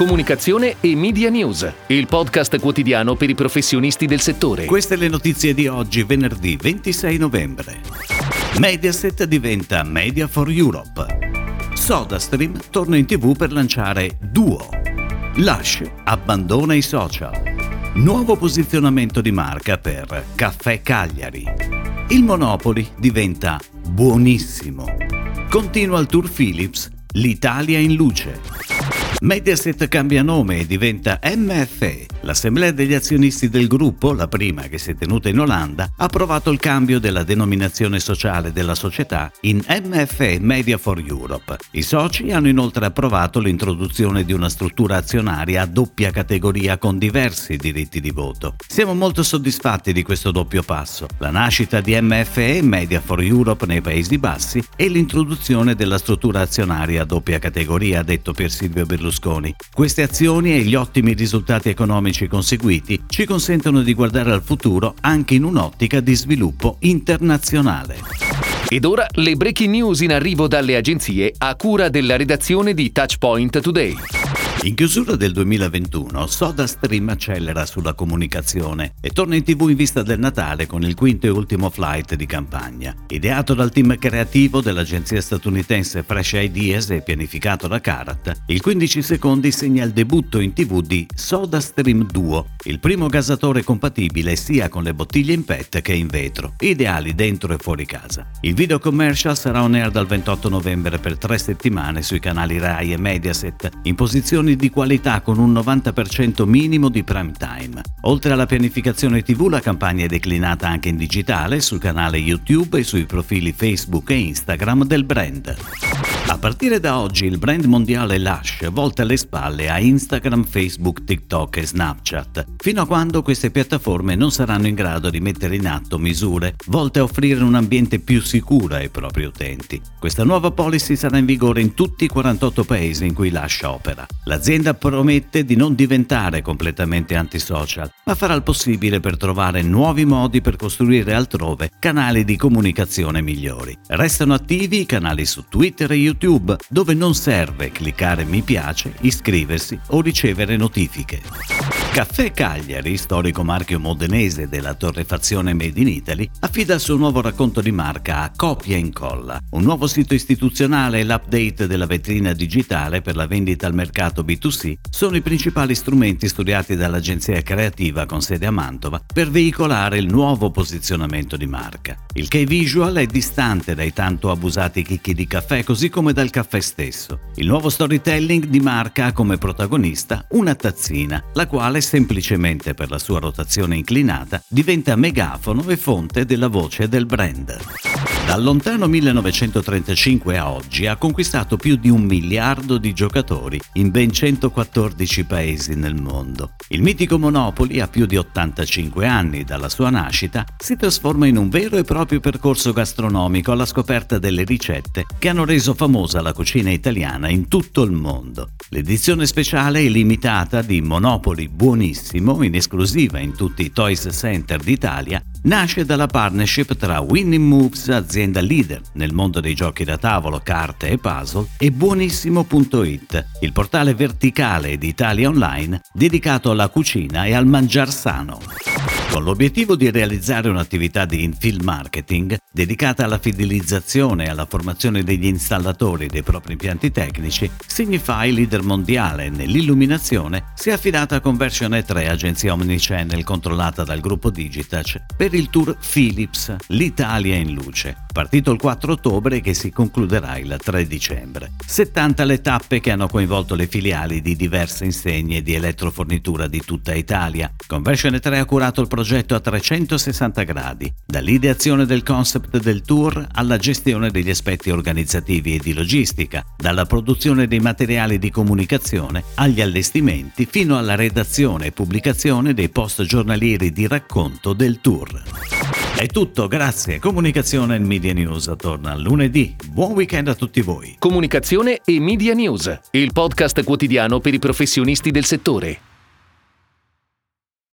Comunicazione e Media News, il podcast quotidiano per i professionisti del settore. Queste le notizie di oggi, venerdì 26 novembre. Mediaset diventa Media for Europe. SodaStream torna in tv per lanciare Duo. Lush abbandona i social. Nuovo posizionamento di marca per Caffè Cagliari. Il Monopoli diventa buonissimo. Continua il tour Philips, l'Italia in luce. Mediaset cambia nome e diventa MFE. L'assemblea degli azionisti del gruppo, la prima che si è tenuta in Olanda, ha approvato il cambio della denominazione sociale della società in MFE Media for Europe. I soci hanno inoltre approvato l'introduzione di una struttura azionaria a doppia categoria con diversi diritti di voto. Siamo molto soddisfatti di questo doppio passo, la nascita di MFE Media for Europe nei Paesi Bassi e l'introduzione della struttura azionaria a doppia categoria, detto per Silvio Berlusconi. Queste azioni e gli ottimi risultati economici conseguiti ci consentono di guardare al futuro anche in un'ottica di sviluppo internazionale. Ed ora le breaking news in arrivo dalle agenzie a cura della redazione di Touchpoint Today. In chiusura del 2021, SodaStream accelera sulla comunicazione e torna in tv in vista del Natale con il quinto e ultimo flight di campagna. Ideato dal team creativo dell'agenzia statunitense Fresh Ideas e pianificato da Karat, il 15 secondi segna il debutto in tv di SodaStream Duo, il primo gasatore compatibile sia con le bottiglie in PET che in vetro, ideali dentro e fuori casa. Il video commercial sarà on air dal 28 novembre per tre settimane sui canali Rai e Mediaset, in posizioni produzioni di qualità con un 90% minimo di prime time. Oltre alla pianificazione TV, la campagna è declinata anche in digitale sul canale YouTube e sui profili Facebook e Instagram del brand. A partire da oggi il brand mondiale Lush volta le spalle a Instagram, Facebook, TikTok e Snapchat, fino a quando queste piattaforme non saranno in grado di mettere in atto misure volte a offrire un ambiente più sicuro ai propri utenti. Questa nuova policy sarà in vigore in tutti i 48 paesi in cui Lush opera. L'azienda promette di non diventare completamente antisocial, ma farà il possibile per trovare nuovi modi per costruire altrove canali di comunicazione migliori. Restano attivi i canali su Twitter e YouTube dove non serve cliccare mi piace, iscriversi o ricevere notifiche. Caffè Cagliari, storico marchio modenese della torrefazione Made in Italy, affida il suo nuovo racconto di marca a Copia e Incolla, un nuovo sito istituzionale e l'update della vetrina digitale per la vendita al mercato B2C sono i principali strumenti studiati dall'agenzia creativa con sede a Mantova per veicolare il nuovo posizionamento di marca. Il key visual è distante dai tanto abusati chicchi di caffè così come dal caffè stesso. Il nuovo storytelling di marca ha come protagonista una tazzina, la quale semplicemente per la sua rotazione inclinata diventa megafono e fonte della voce del brand. Dal lontano 1935 a oggi ha conquistato più di un miliardo di giocatori in ben 114 paesi nel mondo. Il mitico Monopoli, a più di 85 anni dalla sua nascita, si trasforma in un vero e proprio percorso gastronomico alla scoperta delle ricette che hanno reso famosa la cucina italiana in tutto il mondo. L'edizione speciale e limitata di Monopoli Buonissimo, in esclusiva in tutti i Toys Center d'Italia, nasce dalla partnership tra Winning Moves, azienda leader nel mondo dei giochi da tavolo, carte e puzzle, e Buonissimo.it, il portale verticale di Italia Online dedicato alla cucina e al mangiar sano con l'obiettivo di realizzare un'attività di infield marketing dedicata alla fidelizzazione e alla formazione degli installatori dei propri impianti tecnici, Signify, leader mondiale nell'illuminazione, si è affidata a Conversion E3, agenzia omnichannel controllata dal gruppo Digitac, per il tour Philips, l'Italia in luce, partito il 4 ottobre che si concluderà il 3 dicembre. 70 le tappe che hanno coinvolto le filiali di diverse insegne di elettrofornitura di tutta Italia. Conversion E3 ha curato il progetto a 360 gradi, dall'ideazione del concept del tour alla gestione degli aspetti organizzativi e di logistica, dalla produzione dei materiali di comunicazione agli allestimenti fino alla redazione e pubblicazione dei post giornalieri di racconto del tour. È tutto, grazie. Comunicazione e Media News torna lunedì. Buon weekend a tutti voi. Comunicazione e Media News, il podcast quotidiano per i professionisti del settore.